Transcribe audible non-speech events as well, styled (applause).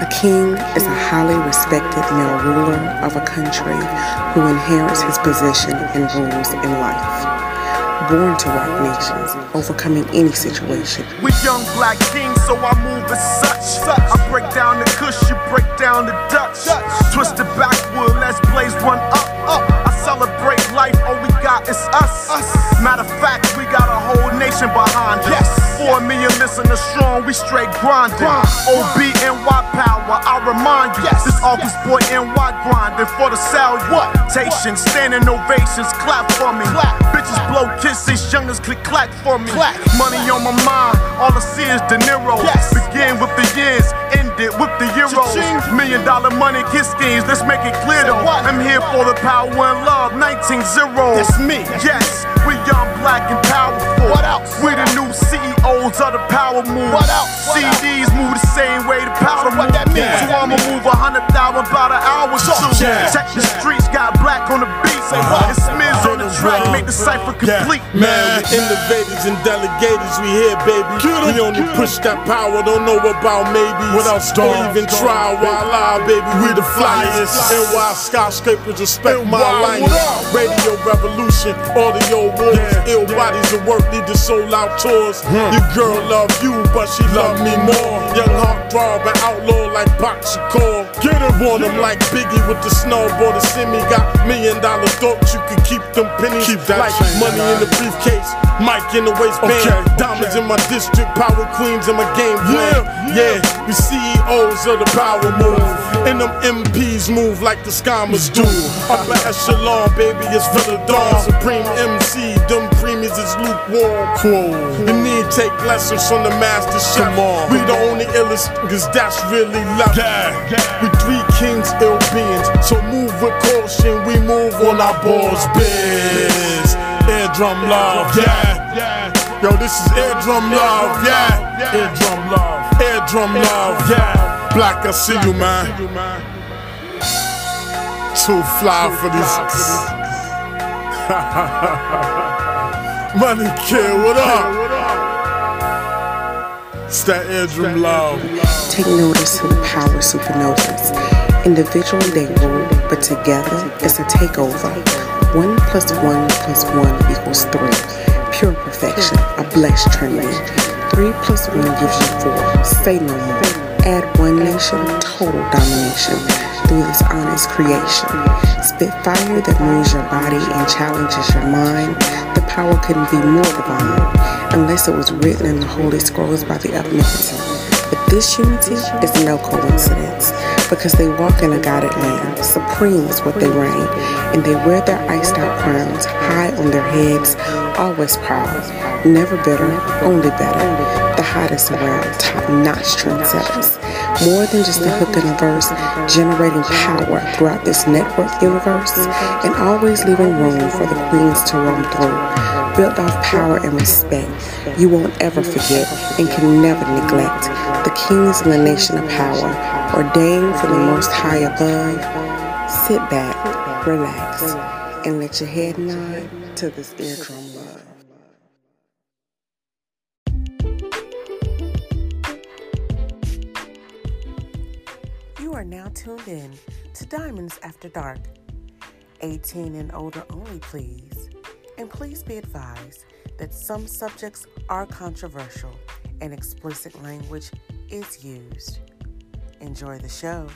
A king is a highly respected male ruler of a country who inherits his position and rules in life born to rock nations, overcoming any situation. We young black kings, so I move as such. I break down the kush, you break down the Dutch. Twist it backward, let's blaze one up. up. I celebrate life, all we got is us. Matter of fact, we got a whole nation behind us. Yes. Four million listeners strong, we straight grinding. OBNY power, I remind you. Yes. This August boy NY grinding for the salutation. Standing ovations, clap for me. Clap. Bitches blow kisses, youngers click clack for me. Clack. Money on my mind, all I see is De Niro. Yes. Begin with the years, end it with the euros. Million dollar money kiss schemes, let's make it clear though. I'm here for the power and love, 19 0. That's me. Yes, we young, black, and powerful. CEOs of the power move. What else? What CDs move the same way the powder what move. that mean? So I'ma move a hundred thousand about an hour So, Check the streets, the cipher complete. Man, we innovators and delegators, we here, baby. We only push that power, don't know about maybe. What else, Don't even try while I, baby. We the flyers. NY skyscrapers respect my line. Radio revolution, audio wars. Ill bodies of work need to sold out tours. Your girl love you, but she love me more. Young heart throb and outlaw like Pac Shakur. Get him on them like Biggie with the snowboard. The semi got million dollar thoughts. You could keep them pennies Keep that money in the briefcase. mic in the waistband. Okay, Diamonds in my district. Power queens in my game plan. Yeah, we CEOs of the power move. And them MPs move like the scammers do. Upper echelon, baby, it's for the dawn. Supreme MC, them premiums is lukewarm. Cool. You need take lessons from the master chef. Come on. We the only illest niggas that's really left. We three kings, ill beings. So move with caution, we move on our balls, biz. Eardrum love, yeah. Yo, this is eardrum love, yeah. Eardrum love, eardrum love, yeah. Black, I see you, man. Too fly for these. (laughs) Money kid, what up? It's that eardrum love. Take notice to the power supernovas. Individually they rule, but together it's a takeover. One plus one plus one equals three. Pure perfection, a blessed trinity. Three plus one gives you four. Say no more. Add one nation, total domination through this honest creation. Spit fire that moves your body and challenges your mind. The power couldn't be more divine unless it was written in the holy scrolls by the omnipotent. This unity is no coincidence. Because they walk in a guided land. Supreme is what they reign, and they wear their iced out crowns high on their heads, always proud, never bitter, only better. The hottest around, top notch trendsetters. More than just a hook in a verse, generating power throughout this network universe, and always leaving room for the queens to roam through built off power and respect. You won't ever forget and can never neglect the kings in the nation of power, ordained from the most high above. Sit back, relax, and let your head nod to this eardrum are now tuned in to Diamonds After Dark. 18 and older only, please. And please be advised that some subjects are controversial and explicit language is used. Enjoy the show.